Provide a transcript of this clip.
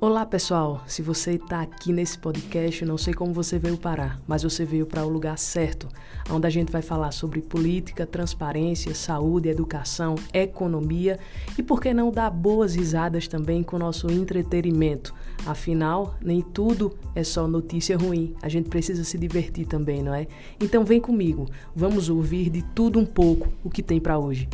Olá pessoal, se você está aqui nesse podcast, não sei como você veio parar, mas você veio para o lugar certo, onde a gente vai falar sobre política, transparência, saúde, educação, economia e por que não dar boas risadas também com o nosso entretenimento. Afinal, nem tudo é só notícia ruim, a gente precisa se divertir também, não é? Então vem comigo, vamos ouvir de tudo um pouco o que tem para hoje.